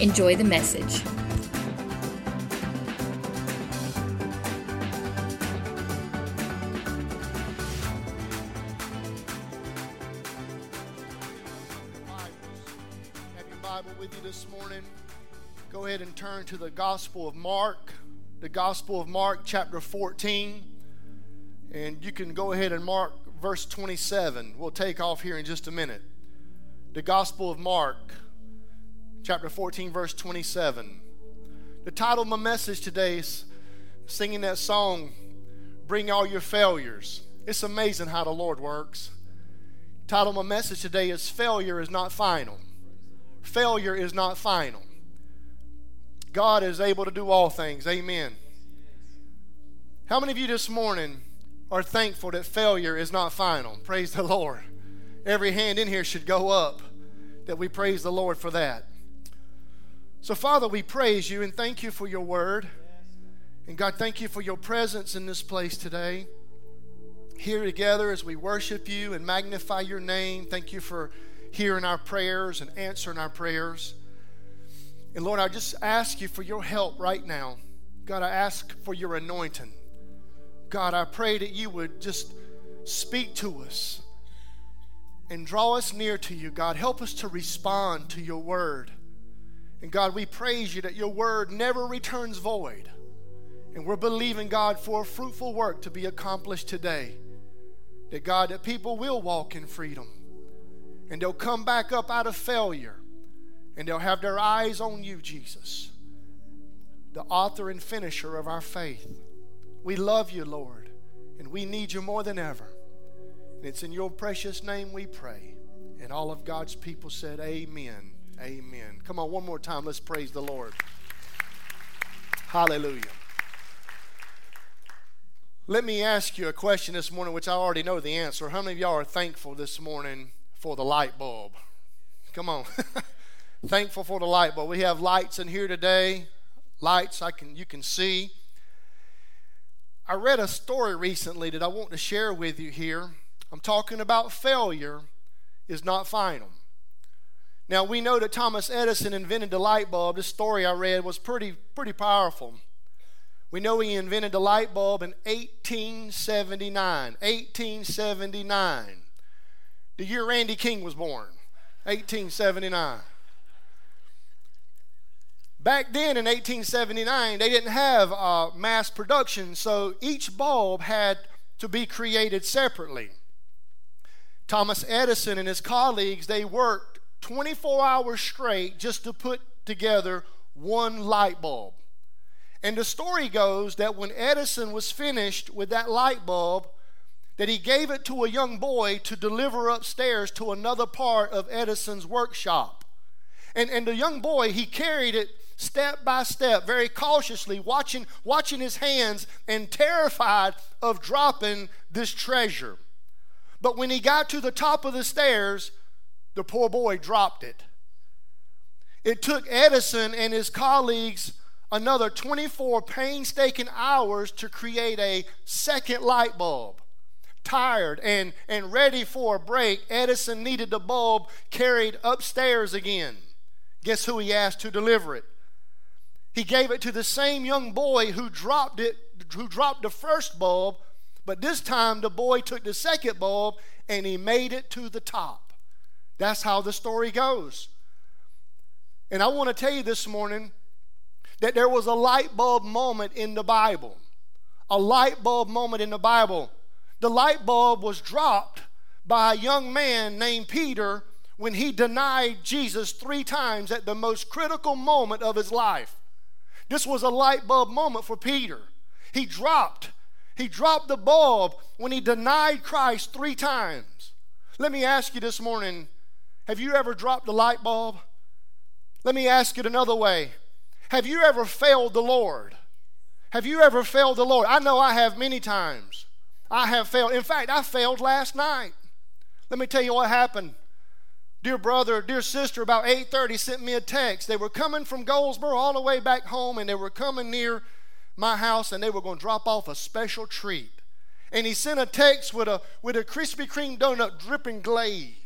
Enjoy the message. Have your Bible with you this morning. Go ahead and turn to the Gospel of Mark, the Gospel of Mark, chapter 14. And you can go ahead and mark verse 27. We'll take off here in just a minute. The Gospel of Mark, chapter 14, verse 27. The title of my message today is singing that song, Bring All Your Failures. It's amazing how the Lord works. title of my message today is Failure is Not Final. Failure is not final. God is able to do all things. Amen. How many of you this morning are thankful that failure is not final? Praise the Lord. Every hand in here should go up that we praise the Lord for that. So, Father, we praise you and thank you for your word. And God, thank you for your presence in this place today. Here together as we worship you and magnify your name. Thank you for hearing our prayers and answering our prayers. And Lord, I just ask you for your help right now. God, I ask for your anointing. God, I pray that you would just speak to us and draw us near to you. God, help us to respond to your word. And God, we praise you that your word never returns void. And we're believing, God, for a fruitful work to be accomplished today. That, God, that people will walk in freedom. And they'll come back up out of failure. And they'll have their eyes on you, Jesus, the author and finisher of our faith. We love you, Lord. And we need you more than ever. And it's in your precious name we pray. And all of God's people said, Amen. Amen. Come on, one more time. Let's praise the Lord. Hallelujah. Let me ask you a question this morning, which I already know the answer. How many of y'all are thankful this morning for the light bulb? Come on. thankful for the light bulb. We have lights in here today. Lights I can you can see. I read a story recently that I want to share with you here. I'm talking about failure is not final. Now we know that Thomas Edison invented the light bulb. This story I read was pretty pretty powerful. We know he invented the light bulb in 1879. 1879. The year Randy King was born. 1879. Back then in 1879, they didn't have uh, mass production, so each bulb had to be created separately. Thomas Edison and his colleagues, they worked 24 hours straight just to put together one light bulb. And the story goes that when Edison was finished with that light bulb, that he gave it to a young boy to deliver upstairs to another part of Edison's workshop. And, and the young boy, he carried it step by step, very cautiously, watching, watching his hands and terrified of dropping this treasure. But when he got to the top of the stairs, the poor boy dropped it. It took Edison and his colleagues another 24 painstaking hours to create a second light bulb. Tired and, and ready for a break, Edison needed the bulb carried upstairs again. Guess who he asked to deliver it? He gave it to the same young boy who dropped it, who dropped the first bulb, but this time the boy took the second bulb and he made it to the top. That's how the story goes. And I want to tell you this morning that there was a light bulb moment in the Bible. A light bulb moment in the Bible. The light bulb was dropped by a young man named Peter when he denied Jesus three times at the most critical moment of his life. This was a light bulb moment for Peter. He dropped. He dropped the bulb when he denied Christ three times. Let me ask you this morning have you ever dropped a light bulb? Let me ask it another way Have you ever failed the Lord? Have you ever failed the Lord? I know I have many times. I have failed. In fact, I failed last night. Let me tell you what happened. Dear brother, dear sister, about 8:30 sent me a text. They were coming from Goldsboro all the way back home and they were coming near my house and they were going to drop off a special treat. And he sent a text with a with a Krispy Kreme donut dripping glaze.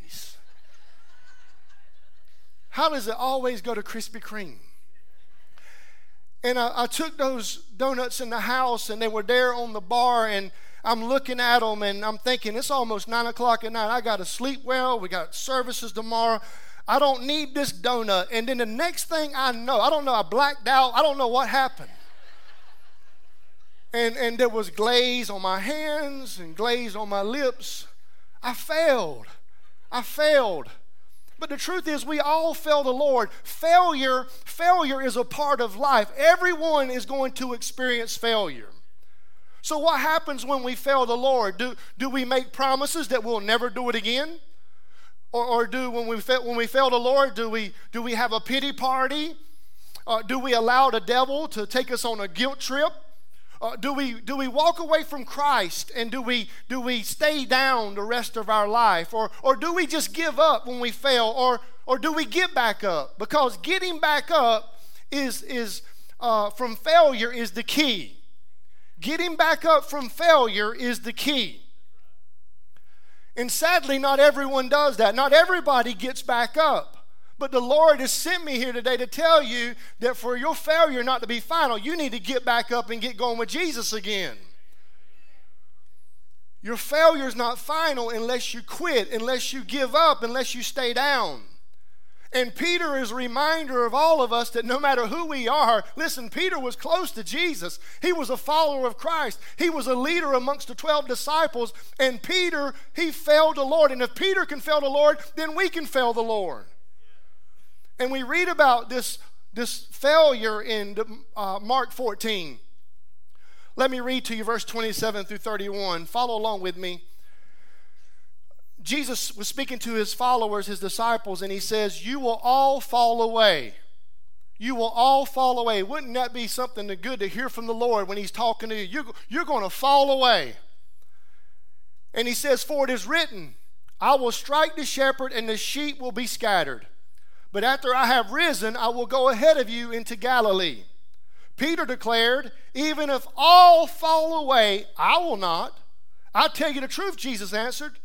How does it always go to Krispy Kreme? And I, I, took those donuts in the house, and they were there on the bar, and I'm looking at them, and I'm thinking, it's almost 9 o'clock at night. I got to sleep well. We got services tomorrow. I don't need this donut. And then the next thing I know, I don't know, I blacked out. I don't know what happened. And, and there was glaze on my hands and glaze on my lips. I failed. I failed. But the truth is, we all fail the Lord. Failure, failure is a part of life. Everyone is going to experience failure. So, what happens when we fail the Lord? Do, do we make promises that we'll never do it again? Or, or do when we fail, when we fail the Lord, do we do we have a pity party? Uh, do we allow the devil to take us on a guilt trip? Uh, do we do we walk away from Christ and do we do we stay down the rest of our life? Or or do we just give up when we fail? Or or do we get back up? Because getting back up is is uh, from failure is the key. Getting back up from failure is the key. And sadly not everyone does that. Not everybody gets back up but the Lord has sent me here today to tell you that for your failure not to be final, you need to get back up and get going with Jesus again. Your failure is not final unless you quit, unless you give up, unless you stay down. And Peter is a reminder of all of us that no matter who we are, listen, Peter was close to Jesus. He was a follower of Christ. He was a leader amongst the 12 disciples. And Peter, he failed the Lord. And if Peter can fail the Lord, then we can fail the Lord. And we read about this, this failure in uh, Mark 14. Let me read to you verse 27 through 31. Follow along with me. Jesus was speaking to his followers, his disciples, and he says, You will all fall away. You will all fall away. Wouldn't that be something good to hear from the Lord when he's talking to you? You're, you're going to fall away. And he says, For it is written, I will strike the shepherd, and the sheep will be scattered. But after I have risen, I will go ahead of you into Galilee. Peter declared, Even if all fall away, I will not. I tell you the truth, Jesus answered.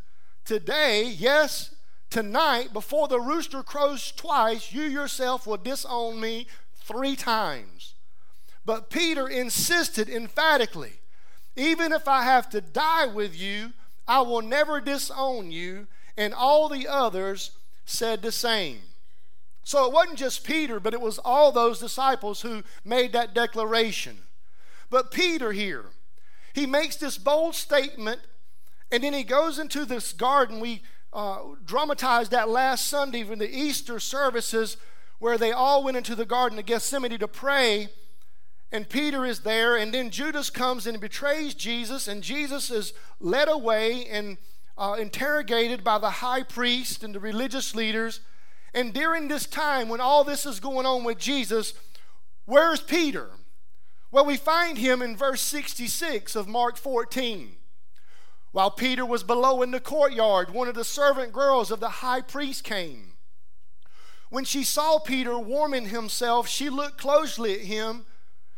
Today, yes, tonight, before the rooster crows twice, you yourself will disown me three times. But Peter insisted emphatically, Even if I have to die with you, I will never disown you. And all the others said the same. So it wasn't just Peter, but it was all those disciples who made that declaration. But Peter here, he makes this bold statement, and then he goes into this garden. We uh, dramatized that last Sunday in the Easter services where they all went into the Garden of Gethsemane to pray. And Peter is there, and then Judas comes and betrays Jesus, and Jesus is led away and uh, interrogated by the high priest and the religious leaders. And during this time, when all this is going on with Jesus, where's Peter? Well, we find him in verse 66 of Mark 14. While Peter was below in the courtyard, one of the servant girls of the high priest came. When she saw Peter warming himself, she looked closely at him.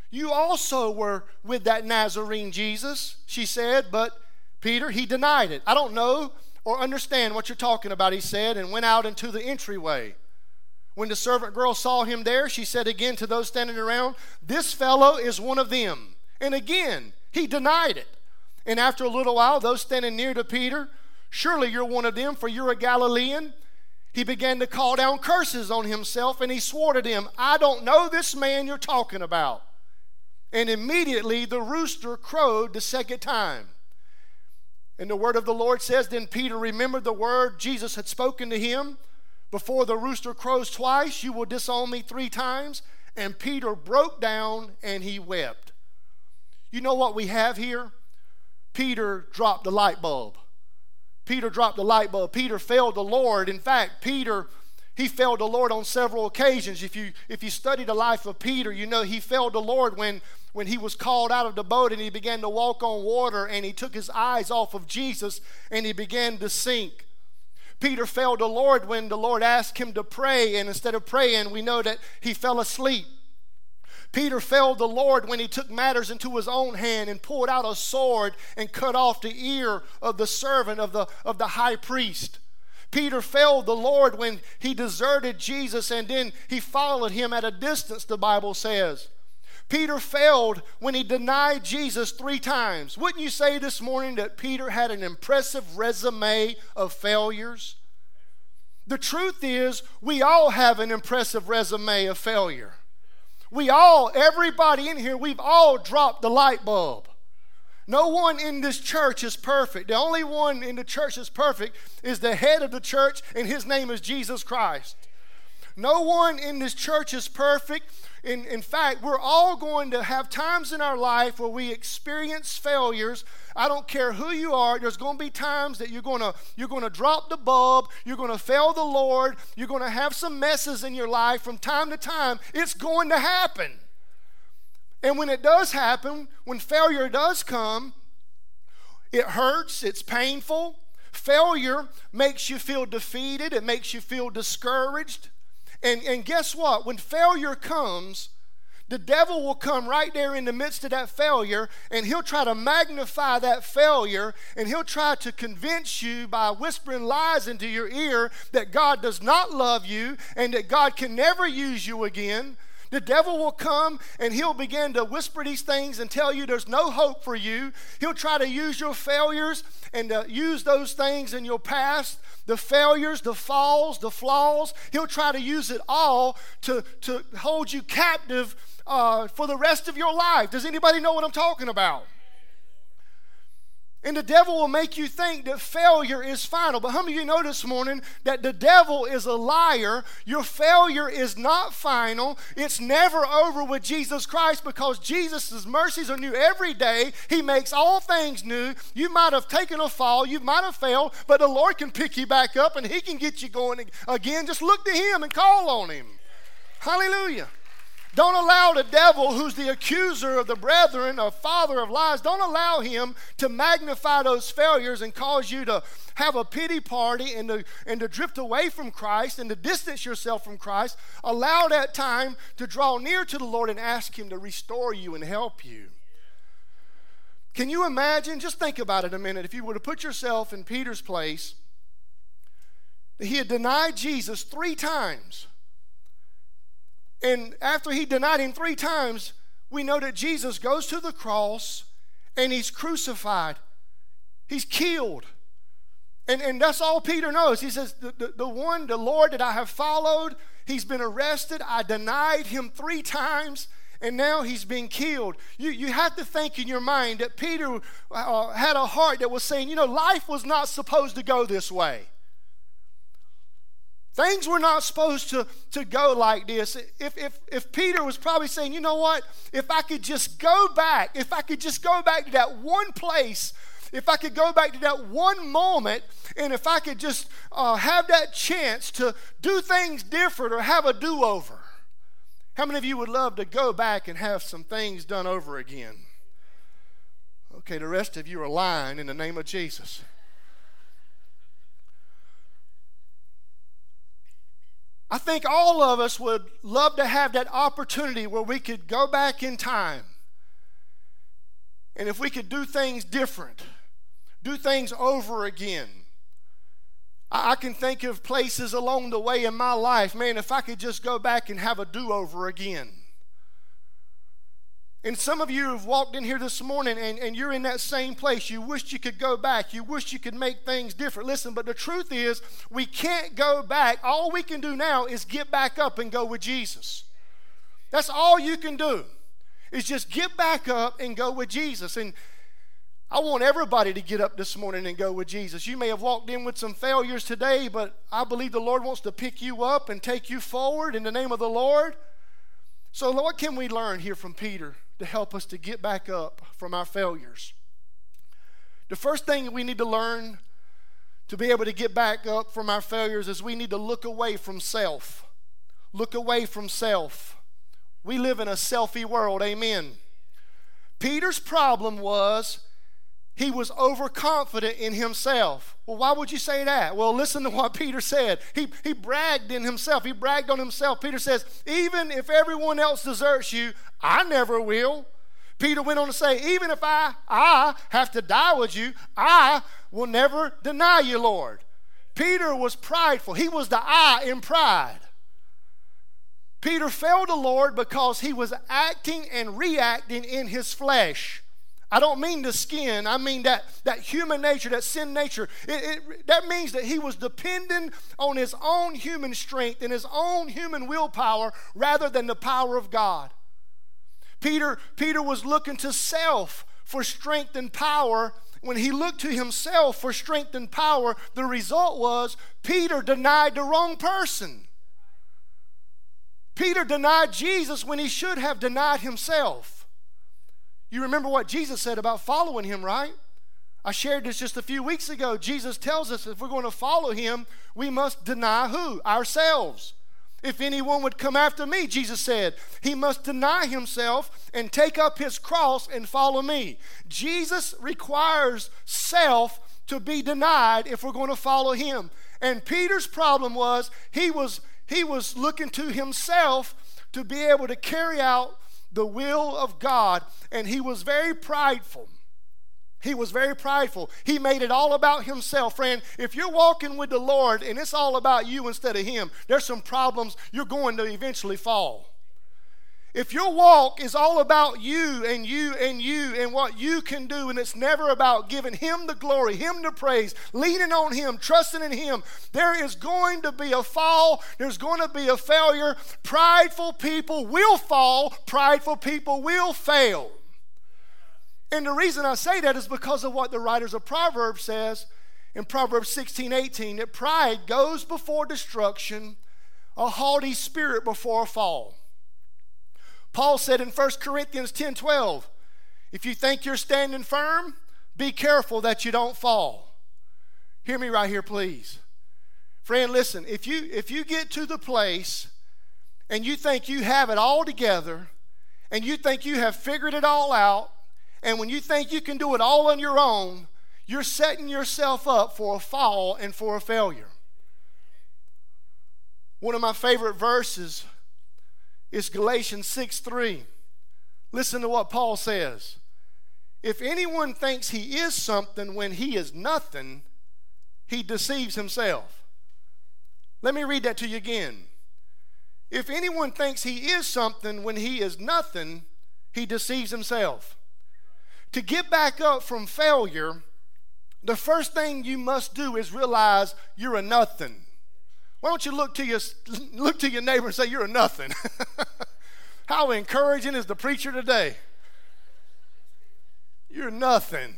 You also were with that Nazarene Jesus, she said, but Peter, he denied it. I don't know or understand what you're talking about, he said, and went out into the entryway. When the servant girl saw him there, she said again to those standing around, This fellow is one of them. And again, he denied it. And after a little while, those standing near to Peter, Surely you're one of them, for you're a Galilean. He began to call down curses on himself, and he swore to them, I don't know this man you're talking about. And immediately the rooster crowed the second time. And the word of the Lord says, Then Peter remembered the word Jesus had spoken to him. Before the rooster crows twice, you will disown me three times. And Peter broke down and he wept. You know what we have here? Peter dropped the light bulb. Peter dropped the light bulb. Peter failed the Lord. In fact, Peter He failed the Lord on several occasions. If you if you study the life of Peter, you know he failed the Lord when when he was called out of the boat and he began to walk on water and he took his eyes off of Jesus and he began to sink. Peter failed the Lord when the Lord asked him to pray, and instead of praying, we know that he fell asleep. Peter failed the Lord when he took matters into his own hand and pulled out a sword and cut off the ear of the servant of the, of the high priest. Peter failed the Lord when he deserted Jesus and then he followed him at a distance, the Bible says. Peter failed when he denied Jesus three times. Wouldn't you say this morning that Peter had an impressive resume of failures? The truth is, we all have an impressive resume of failure. We all, everybody in here, we've all dropped the light bulb. No one in this church is perfect. The only one in the church that's perfect is the head of the church, and his name is Jesus Christ. No one in this church is perfect. In, in fact, we're all going to have times in our life where we experience failures. I don't care who you are, there's going to be times that you're going to you're going to drop the bulb, you're going to fail the Lord, you're going to have some messes in your life from time to time. It's going to happen. And when it does happen, when failure does come, it hurts, it's painful. Failure makes you feel defeated, it makes you feel discouraged. And, and guess what? When failure comes, the devil will come right there in the midst of that failure and he'll try to magnify that failure and he'll try to convince you by whispering lies into your ear that God does not love you and that God can never use you again. The devil will come and he'll begin to whisper these things and tell you there's no hope for you. He'll try to use your failures and to use those things in your past the failures, the falls, the flaws. He'll try to use it all to, to hold you captive uh, for the rest of your life. Does anybody know what I'm talking about? And the devil will make you think that failure is final. But how many of you know this morning that the devil is a liar? Your failure is not final. It's never over with Jesus Christ because Jesus' mercies are new every day. He makes all things new. You might have taken a fall, you might have failed, but the Lord can pick you back up and He can get you going again. Just look to Him and call on Him. Hallelujah. Don't allow the devil, who's the accuser of the brethren, a father of lies, don't allow him to magnify those failures and cause you to have a pity party and to, and to drift away from Christ and to distance yourself from Christ. Allow that time to draw near to the Lord and ask Him to restore you and help you. Can you imagine? Just think about it a minute. If you were to put yourself in Peter's place, he had denied Jesus three times. And after he denied him three times, we know that Jesus goes to the cross and he's crucified, he's killed. And, and that's all Peter knows. He says, the, the, the one, the Lord that I have followed, he's been arrested. I denied him three times and now he's being killed. You, you have to think in your mind that Peter uh, had a heart that was saying, you know, life was not supposed to go this way. Things were not supposed to, to go like this. If, if, if Peter was probably saying, you know what, if I could just go back, if I could just go back to that one place, if I could go back to that one moment, and if I could just uh, have that chance to do things different or have a do over. How many of you would love to go back and have some things done over again? Okay, the rest of you are lying in the name of Jesus. I think all of us would love to have that opportunity where we could go back in time. And if we could do things different, do things over again. I can think of places along the way in my life, man, if I could just go back and have a do over again. And some of you have walked in here this morning and, and you're in that same place. You wish you could go back. You wish you could make things different. Listen, but the truth is, we can't go back. All we can do now is get back up and go with Jesus. That's all you can do, is just get back up and go with Jesus. And I want everybody to get up this morning and go with Jesus. You may have walked in with some failures today, but I believe the Lord wants to pick you up and take you forward in the name of the Lord. So, what can we learn here from Peter? To help us to get back up from our failures. The first thing we need to learn to be able to get back up from our failures is we need to look away from self. Look away from self. We live in a selfie world, amen. Peter's problem was he was overconfident in himself. Well, why would you say that? Well, listen to what Peter said. He, he bragged in himself, he bragged on himself. Peter says, Even if everyone else deserts you, I never will. Peter went on to say, Even if I, I have to die with you, I will never deny you, Lord. Peter was prideful. He was the I in pride. Peter failed the Lord because he was acting and reacting in his flesh. I don't mean the skin, I mean that, that human nature, that sin nature. It, it, that means that he was dependent on his own human strength and his own human willpower rather than the power of God. Peter, Peter was looking to self for strength and power. When he looked to himself for strength and power, the result was Peter denied the wrong person. Peter denied Jesus when he should have denied himself. You remember what Jesus said about following him, right? I shared this just a few weeks ago. Jesus tells us if we're going to follow him, we must deny who? Ourselves. If anyone would come after me, Jesus said, he must deny himself and take up his cross and follow me. Jesus requires self to be denied if we're going to follow him. And Peter's problem was he was he was looking to himself to be able to carry out the will of God and he was very prideful. He was very prideful. He made it all about himself. Friend, if you're walking with the Lord and it's all about you instead of him, there's some problems you're going to eventually fall. If your walk is all about you and you and you and what you can do, and it's never about giving Him the glory, Him the praise, leaning on Him, trusting in Him, there is going to be a fall. There's going to be a failure. Prideful people will fall, prideful people will fail. And the reason I say that is because of what the writers of Proverbs says in Proverbs 16, 18, that pride goes before destruction, a haughty spirit before a fall. Paul said in 1 Corinthians 10, 12, if you think you're standing firm, be careful that you don't fall. Hear me right here, please. Friend, listen, if you if you get to the place and you think you have it all together and you think you have figured it all out and when you think you can do it all on your own, you're setting yourself up for a fall and for a failure. One of my favorite verses is Galatians 6 3. Listen to what Paul says. If anyone thinks he is something when he is nothing, he deceives himself. Let me read that to you again. If anyone thinks he is something when he is nothing, he deceives himself. To get back up from failure, the first thing you must do is realize you're a nothing. Why don't you look to your look to your neighbor and say you're a nothing? How encouraging is the preacher today? You're nothing.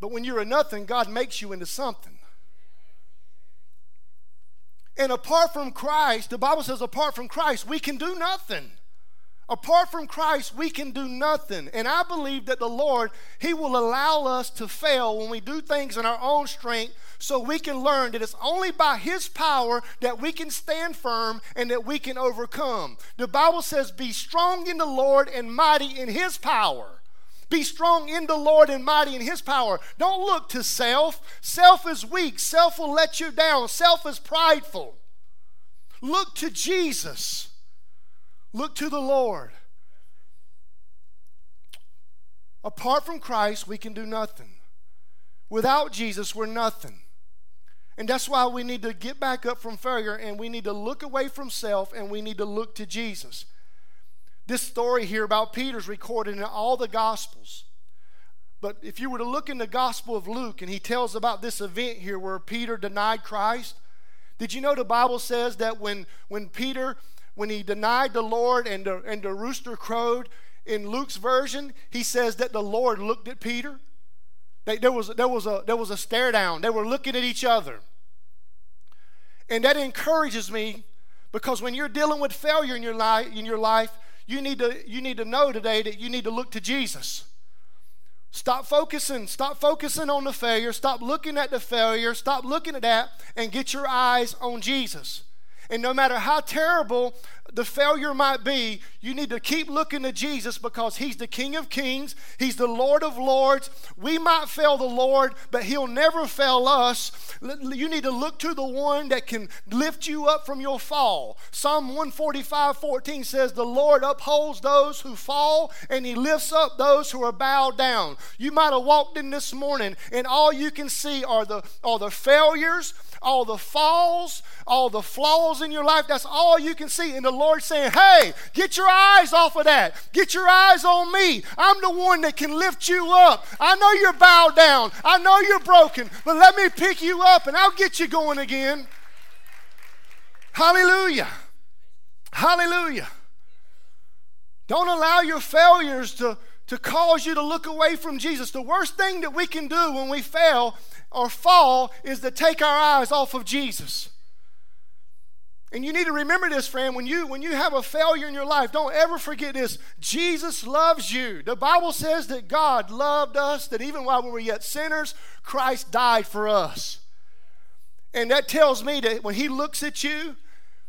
But when you're a nothing, God makes you into something. And apart from Christ, the Bible says, apart from Christ, we can do nothing. Apart from Christ, we can do nothing. And I believe that the Lord, He will allow us to fail when we do things in our own strength so we can learn that it's only by His power that we can stand firm and that we can overcome. The Bible says, Be strong in the Lord and mighty in His power. Be strong in the Lord and mighty in His power. Don't look to self. Self is weak. Self will let you down. Self is prideful. Look to Jesus. Look to the Lord. Apart from Christ, we can do nothing. Without Jesus, we're nothing. And that's why we need to get back up from failure and we need to look away from self and we need to look to Jesus. This story here about Peter is recorded in all the Gospels. But if you were to look in the Gospel of Luke and he tells about this event here where Peter denied Christ, did you know the Bible says that when, when Peter when he denied the Lord and the, and the rooster crowed, in Luke's version, he says that the Lord looked at Peter. They, there, was, there, was a, there was a stare down. They were looking at each other. And that encourages me because when you're dealing with failure in your life, in your life you, need to, you need to know today that you need to look to Jesus. Stop focusing. Stop focusing on the failure. Stop looking at the failure. Stop looking at that and get your eyes on Jesus. And no matter how terrible the failure might be, you need to keep looking to Jesus because He's the King of Kings, He's the Lord of Lords. We might fail the Lord, but He'll never fail us. You need to look to the one that can lift you up from your fall. Psalm 145 14 says, The Lord upholds those who fall and He lifts up those who are bowed down. You might have walked in this morning and all you can see are the, are the failures all the falls, all the flaws in your life. That's all you can see. And the Lord saying, Hey, get your eyes off of that. Get your eyes on me. I'm the one that can lift you up. I know you're bowed down. I know you're broken, but let me pick you up and I'll get you going again. Hallelujah. Hallelujah. Don't allow your failures to, to cause you to look away from Jesus. The worst thing that we can do when we fail or fall is to take our eyes off of Jesus. And you need to remember this, friend. When you when you have a failure in your life, don't ever forget this. Jesus loves you. The Bible says that God loved us, that even while we were yet sinners, Christ died for us. And that tells me that when he looks at you,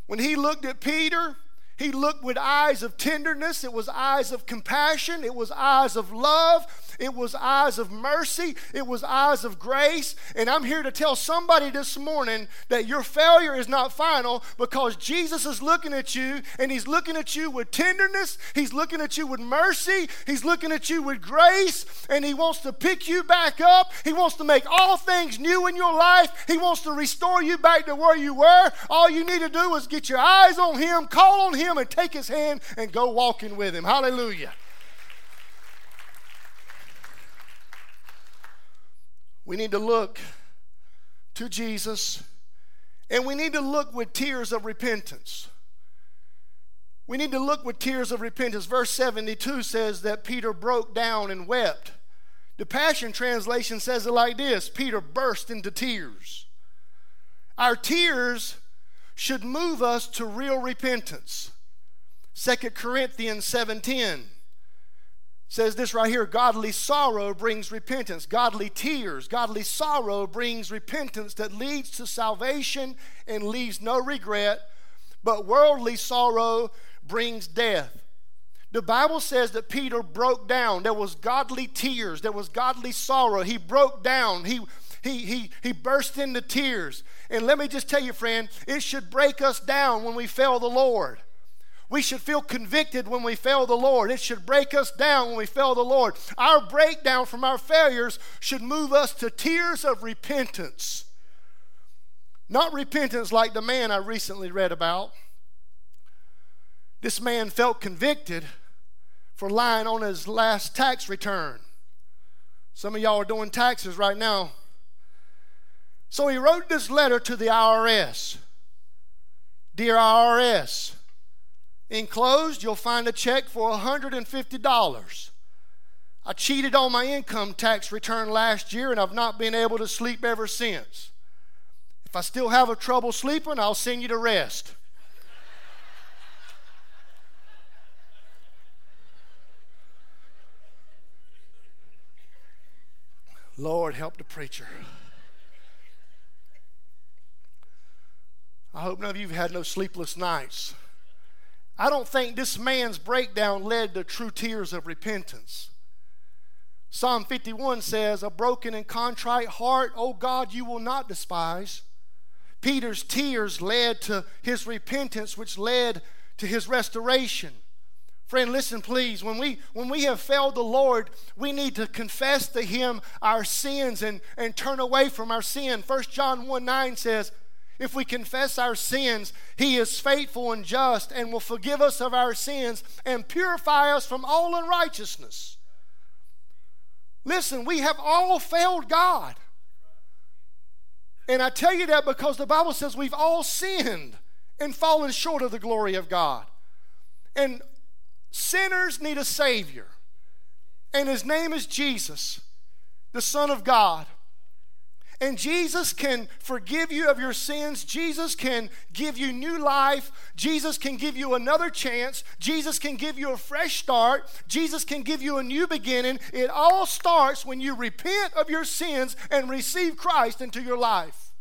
when he looked at Peter, he looked with eyes of tenderness, it was eyes of compassion, it was eyes of love, it was eyes of mercy. It was eyes of grace. And I'm here to tell somebody this morning that your failure is not final because Jesus is looking at you and He's looking at you with tenderness. He's looking at you with mercy. He's looking at you with grace. And He wants to pick you back up. He wants to make all things new in your life. He wants to restore you back to where you were. All you need to do is get your eyes on Him, call on Him, and take His hand and go walking with Him. Hallelujah. We need to look to Jesus and we need to look with tears of repentance. We need to look with tears of repentance. Verse 72 says that Peter broke down and wept. The Passion Translation says it like this Peter burst into tears. Our tears should move us to real repentance. 2 Corinthians 7:10 says this right here godly sorrow brings repentance. Godly tears. Godly sorrow brings repentance that leads to salvation and leaves no regret. But worldly sorrow brings death. The bible says that peter broke down. There was godly tears. There was godly sorrow. He broke down. He he, he, he burst into tears. And let me just tell you, friend, it should break us down when we fail the Lord. We should feel convicted when we fail the Lord. It should break us down when we fail the Lord. Our breakdown from our failures should move us to tears of repentance. Not repentance like the man I recently read about. This man felt convicted for lying on his last tax return. Some of y'all are doing taxes right now. So he wrote this letter to the IRS Dear IRS, Enclosed, you'll find a check for $150. I cheated on my income tax return last year and I've not been able to sleep ever since. If I still have a trouble sleeping, I'll send you to rest. Lord, help the preacher. I hope none of you have had no sleepless nights. I don't think this man's breakdown led to true tears of repentance. Psalm 51 says, A broken and contrite heart, O God, you will not despise. Peter's tears led to his repentance, which led to his restoration. Friend, listen, please. When we when we have failed the Lord, we need to confess to Him our sins and, and turn away from our sin. 1 John 1 9 says, if we confess our sins, He is faithful and just and will forgive us of our sins and purify us from all unrighteousness. Listen, we have all failed God. And I tell you that because the Bible says we've all sinned and fallen short of the glory of God. And sinners need a Savior. And His name is Jesus, the Son of God. And Jesus can forgive you of your sins. Jesus can give you new life. Jesus can give you another chance. Jesus can give you a fresh start. Jesus can give you a new beginning. It all starts when you repent of your sins and receive Christ into your life.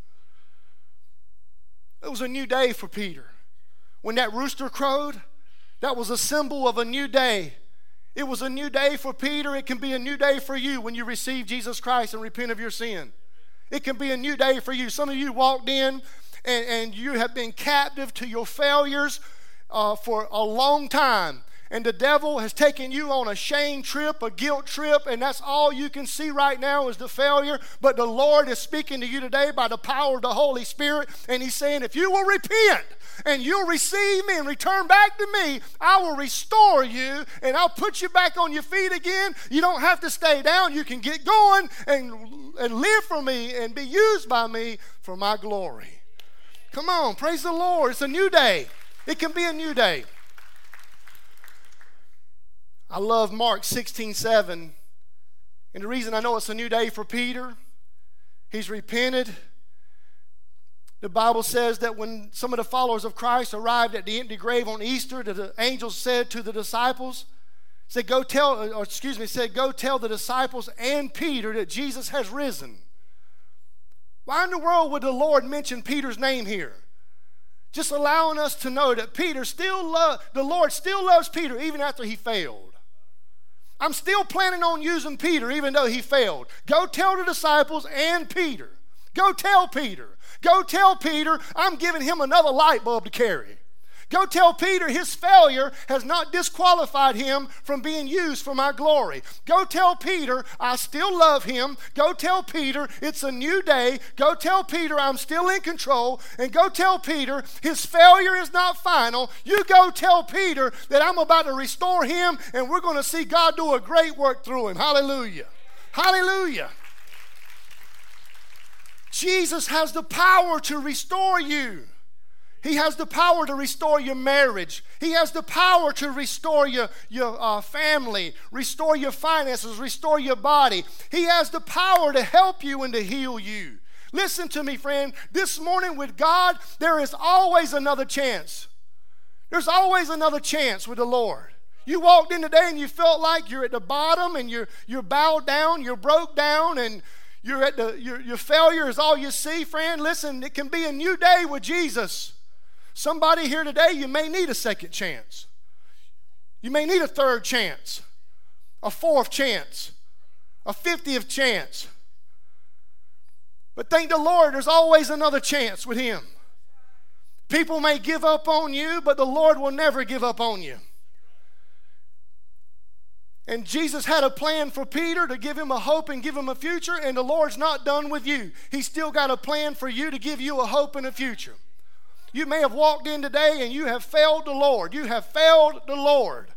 It was a new day for Peter. When that rooster crowed, that was a symbol of a new day. It was a new day for Peter. It can be a new day for you when you receive Jesus Christ and repent of your sin. It can be a new day for you. Some of you walked in and, and you have been captive to your failures uh, for a long time. And the devil has taken you on a shame trip, a guilt trip, and that's all you can see right now is the failure. But the Lord is speaking to you today by the power of the Holy Spirit, and He's saying, if you will repent, and you'll receive me and return back to me, I will restore you and I'll put you back on your feet again. You don't have to stay down. You can get going and, and live for me and be used by me for my glory. Come on, praise the Lord. It's a new day. It can be a new day. I love Mark 16 7. And the reason I know it's a new day for Peter, he's repented the Bible says that when some of the followers of Christ arrived at the empty grave on Easter, the angels said to the disciples, said, Go tell, or excuse me, said, Go tell the disciples and Peter that Jesus has risen. Why in the world would the Lord mention Peter's name here? Just allowing us to know that Peter still love the Lord still loves Peter even after he failed. I'm still planning on using Peter even though he failed. Go tell the disciples and Peter. Go tell Peter. Go tell Peter I'm giving him another light bulb to carry. Go tell Peter his failure has not disqualified him from being used for my glory. Go tell Peter I still love him. Go tell Peter it's a new day. Go tell Peter I'm still in control. And go tell Peter his failure is not final. You go tell Peter that I'm about to restore him and we're going to see God do a great work through him. Hallelujah. Hallelujah. Jesus has the power to restore you. He has the power to restore your marriage. He has the power to restore your, your uh, family, restore your finances, restore your body. He has the power to help you and to heal you. Listen to me, friend. This morning with God, there is always another chance. There's always another chance with the Lord. You walked in today and you felt like you're at the bottom and you're, you're bowed down, you're broke down, and you're at the, your, your failure is all you see, friend. Listen, it can be a new day with Jesus. Somebody here today, you may need a second chance. You may need a third chance, a fourth chance, a 50th chance. But thank the Lord, there's always another chance with Him. People may give up on you, but the Lord will never give up on you. And Jesus had a plan for Peter to give him a hope and give him a future, and the Lord's not done with you. He's still got a plan for you to give you a hope and a future. You may have walked in today and you have failed the Lord. You have failed the Lord.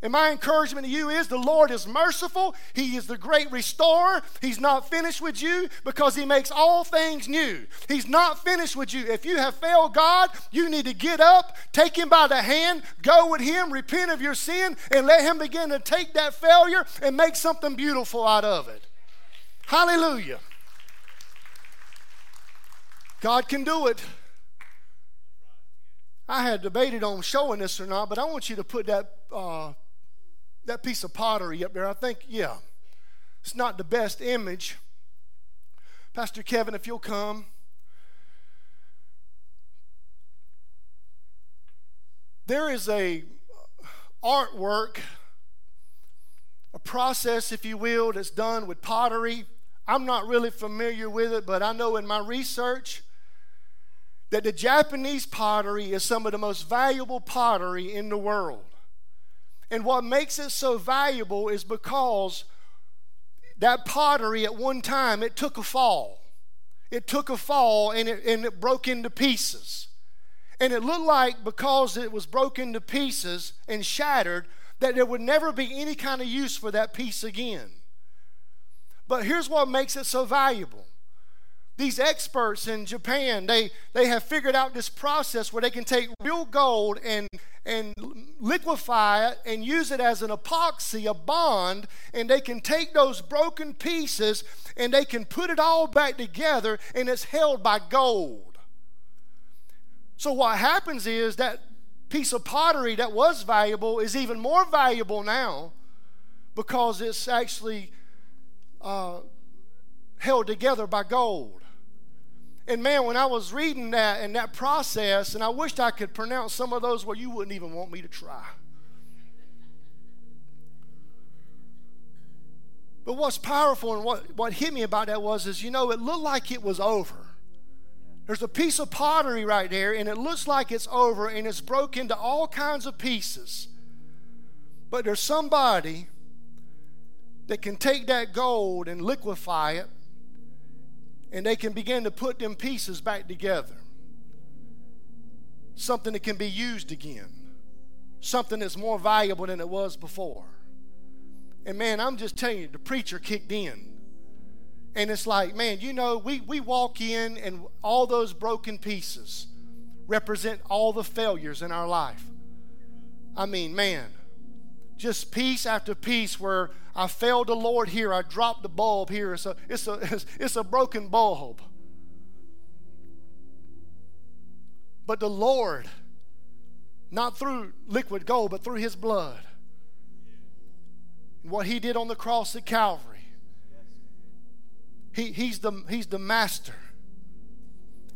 And my encouragement to you is the Lord is merciful. He is the great restorer. He's not finished with you because He makes all things new. He's not finished with you. If you have failed God, you need to get up, take Him by the hand, go with Him, repent of your sin, and let Him begin to take that failure and make something beautiful out of it. Hallelujah. God can do it. I had debated on showing this or not, but I want you to put that. Uh, that piece of pottery up there. I think, yeah, it's not the best image. Pastor Kevin, if you'll come. There is a artwork, a process, if you will, that's done with pottery. I'm not really familiar with it, but I know in my research that the Japanese pottery is some of the most valuable pottery in the world. And what makes it so valuable is because that pottery at one time it took a fall. It took a fall and it, and it broke into pieces. And it looked like because it was broken to pieces and shattered, that there would never be any kind of use for that piece again. But here's what makes it so valuable these experts in Japan, they, they have figured out this process where they can take real gold and, and liquefy it and use it as an epoxy, a bond, and they can take those broken pieces and they can put it all back together and it's held by gold. So what happens is that piece of pottery that was valuable is even more valuable now because it's actually uh, held together by gold. And man, when I was reading that and that process, and I wished I could pronounce some of those where you wouldn't even want me to try. But what's powerful and what, what hit me about that was is, you know, it looked like it was over. There's a piece of pottery right there, and it looks like it's over, and it's broken into all kinds of pieces. But there's somebody that can take that gold and liquefy it and they can begin to put them pieces back together. Something that can be used again, something that's more valuable than it was before. And man, I'm just telling you, the preacher kicked in. And it's like, man, you know, we, we walk in and all those broken pieces represent all the failures in our life. I mean, man, just piece after piece where I failed the Lord here. I dropped the bulb here. It's a, it's a, it's, a broken bulb. But the Lord, not through liquid gold, but through His blood, what He did on the cross at Calvary, he, he's, the, he's the master.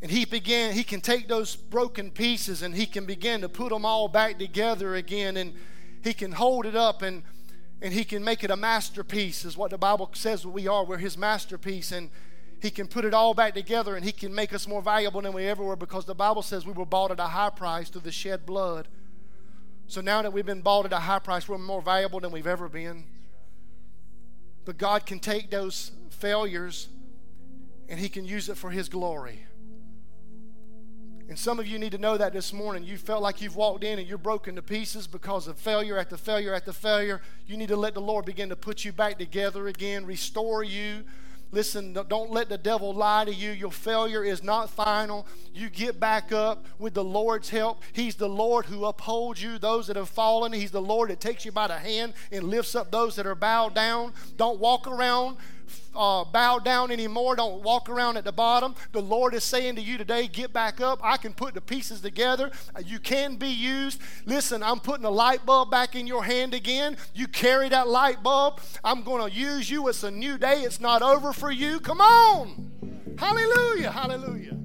And he began, he can take those broken pieces and he can begin to put them all back together again. And he can hold it up and and he can make it a masterpiece is what the bible says we are. We're his masterpiece and he can put it all back together and he can make us more valuable than we ever were because the bible says we were bought at a high price through the shed blood. So now that we've been bought at a high price we're more valuable than we've ever been. But god can take those failures and he can use it for his glory and some of you need to know that this morning. You felt like you've walked in and you're broken to pieces because of failure after failure after failure. You need to let the Lord begin to put you back together again, restore you. Listen, don't let the devil lie to you. Your failure is not final. You get back up with the Lord's help. He's the Lord who upholds you, those that have fallen. He's the Lord that takes you by the hand and lifts up those that are bowed down. Don't walk around uh, bow down anymore. Don't walk around at the bottom. The Lord is saying to you today, get back up. I can put the pieces together. You can be used. Listen, I'm putting a light bulb back in your hand again. You carry that light bulb. I'm going to use you. It's a new day. It's not over for you. Come on. Hallelujah. Hallelujah.